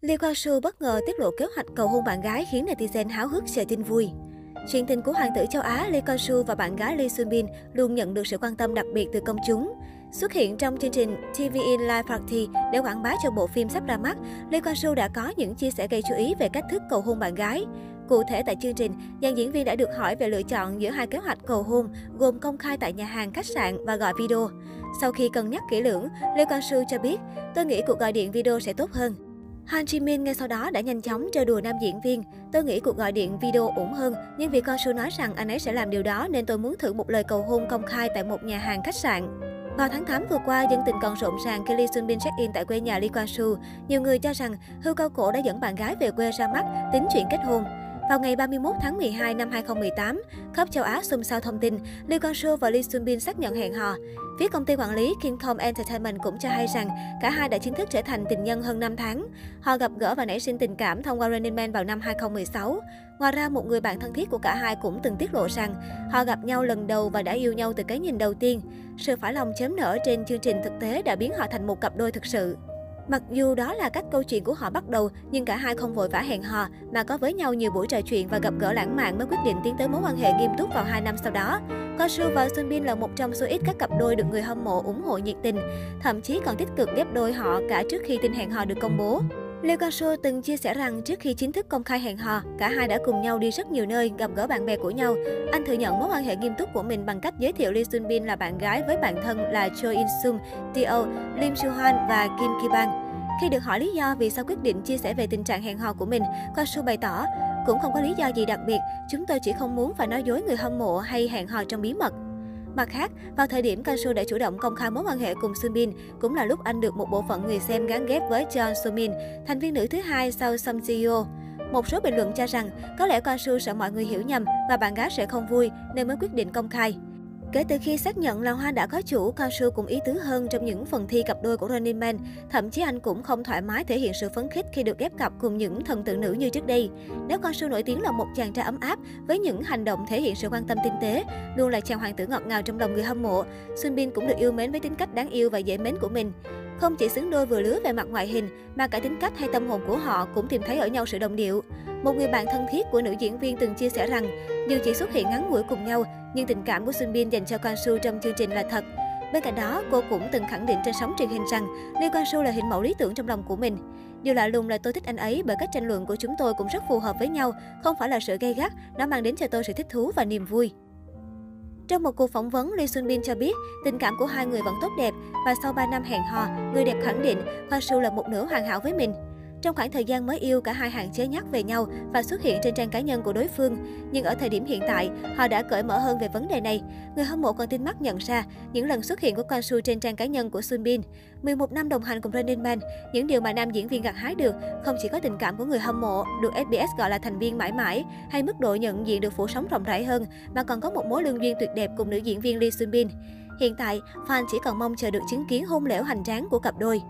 Lee Kwang Soo bất ngờ tiết lộ kế hoạch cầu hôn bạn gái khiến netizen háo hức chờ tin vui. Chuyện tình của hoàng tử châu Á Lee Kwang Soo và bạn gái Lee Sun Bin luôn nhận được sự quan tâm đặc biệt từ công chúng. Xuất hiện trong chương trình TV in Live Party để quảng bá cho bộ phim sắp ra mắt, Lee Kwang Soo đã có những chia sẻ gây chú ý về cách thức cầu hôn bạn gái. Cụ thể tại chương trình, dàn diễn viên đã được hỏi về lựa chọn giữa hai kế hoạch cầu hôn, gồm công khai tại nhà hàng, khách sạn và gọi video. Sau khi cân nhắc kỹ lưỡng, Lee Kwang Soo cho biết, tôi nghĩ cuộc gọi điện video sẽ tốt hơn. Han Ji Min ngay sau đó đã nhanh chóng trêu đùa nam diễn viên. Tôi nghĩ cuộc gọi điện video ổn hơn, nhưng vì con Su nói rằng anh ấy sẽ làm điều đó nên tôi muốn thử một lời cầu hôn công khai tại một nhà hàng khách sạn. Vào tháng 8 vừa qua, dân tình còn rộn ràng khi Lee Sun Bin check-in tại quê nhà Lee Kwang Soo. Nhiều người cho rằng hưu cao cổ đã dẫn bạn gái về quê ra mắt, tính chuyện kết hôn. Vào ngày 31 tháng 12 năm 2018, khắp châu Á xôn xao thông tin Lee Kwang Soo và Lee Sun Bin xác nhận hẹn hò. Phía công ty quản lý Kingcom Entertainment cũng cho hay rằng cả hai đã chính thức trở thành tình nhân hơn 5 tháng. Họ gặp gỡ và nảy sinh tình cảm thông qua Running Man vào năm 2016. Ngoài ra, một người bạn thân thiết của cả hai cũng từng tiết lộ rằng họ gặp nhau lần đầu và đã yêu nhau từ cái nhìn đầu tiên. Sự phải lòng chớm nở trên chương trình thực tế đã biến họ thành một cặp đôi thực sự. Mặc dù đó là cách câu chuyện của họ bắt đầu, nhưng cả hai không vội vã hẹn hò, mà có với nhau nhiều buổi trò chuyện và gặp gỡ lãng mạn mới quyết định tiến tới mối quan hệ nghiêm túc vào 2 năm sau đó. Ko Su và Sun Bin là một trong số ít các cặp đôi được người hâm mộ ủng hộ nhiệt tình, thậm chí còn tích cực ghép đôi họ cả trước khi tin hẹn hò được công bố. Lee Quang Sô từng chia sẻ rằng trước khi chính thức công khai hẹn hò, cả hai đã cùng nhau đi rất nhiều nơi gặp gỡ bạn bè của nhau. Anh thừa nhận mối quan hệ nghiêm túc của mình bằng cách giới thiệu Lee Sun Bin là bạn gái với bạn thân là Choi In Sung, Teo, Lim Soo Hwan và Kim Ki Bang. Khi được hỏi lý do vì sao quyết định chia sẻ về tình trạng hẹn hò của mình, Quang Sô bày tỏ, cũng không có lý do gì đặc biệt, chúng tôi chỉ không muốn phải nói dối người hâm mộ hay hẹn hò trong bí mật. Mặt khác, vào thời điểm Kansu đã chủ động công khai mối quan hệ cùng Bin, cũng là lúc anh được một bộ phận người xem gắn ghép với John Sumin, thành viên nữ thứ hai sau Song ji Yo. Một số bình luận cho rằng có lẽ Kansu sợ mọi người hiểu nhầm và bạn gái sẽ không vui nên mới quyết định công khai. Kể từ khi xác nhận là Hoa đã có chủ, Cao Su cũng ý tứ hơn trong những phần thi cặp đôi của Running Man. Thậm chí anh cũng không thoải mái thể hiện sự phấn khích khi được ghép cặp cùng những thần tượng nữ như trước đây. Nếu Cao Su nổi tiếng là một chàng trai ấm áp với những hành động thể hiện sự quan tâm tinh tế, luôn là chàng hoàng tử ngọt ngào trong lòng người hâm mộ, Sun Bin cũng được yêu mến với tính cách đáng yêu và dễ mến của mình. Không chỉ xứng đôi vừa lứa về mặt ngoại hình, mà cả tính cách hay tâm hồn của họ cũng tìm thấy ở nhau sự đồng điệu. Một người bạn thân thiết của nữ diễn viên từng chia sẻ rằng, dù chỉ xuất hiện ngắn ngủi cùng nhau, nhưng tình cảm của Sun Bin dành cho Quang Soo trong chương trình là thật. Bên cạnh đó, cô cũng từng khẳng định trên sóng truyền hình rằng Lee Quang Soo là hình mẫu lý tưởng trong lòng của mình. Điều lạ lùng là tôi thích anh ấy bởi cách tranh luận của chúng tôi cũng rất phù hợp với nhau, không phải là sự gay gắt, nó mang đến cho tôi sự thích thú và niềm vui. Trong một cuộc phỏng vấn, Lee Sun Bin cho biết tình cảm của hai người vẫn tốt đẹp và sau 3 năm hẹn hò, người đẹp khẳng định Hoa Soo là một nửa hoàn hảo với mình. Trong khoảng thời gian mới yêu, cả hai hạn chế nhắc về nhau và xuất hiện trên trang cá nhân của đối phương. Nhưng ở thời điểm hiện tại, họ đã cởi mở hơn về vấn đề này. Người hâm mộ còn tin mắt nhận ra những lần xuất hiện của Kwang Soo trên trang cá nhân của Sun Bin. 11 năm đồng hành cùng Running Man, những điều mà nam diễn viên gặt hái được không chỉ có tình cảm của người hâm mộ, được SBS gọi là thành viên mãi mãi, hay mức độ nhận diện được phủ sóng rộng rãi hơn, mà còn có một mối lương duyên tuyệt đẹp cùng nữ diễn viên Lee Sun Bin. Hiện tại, fan chỉ còn mong chờ được chứng kiến hôn lễ hoành tráng của cặp đôi.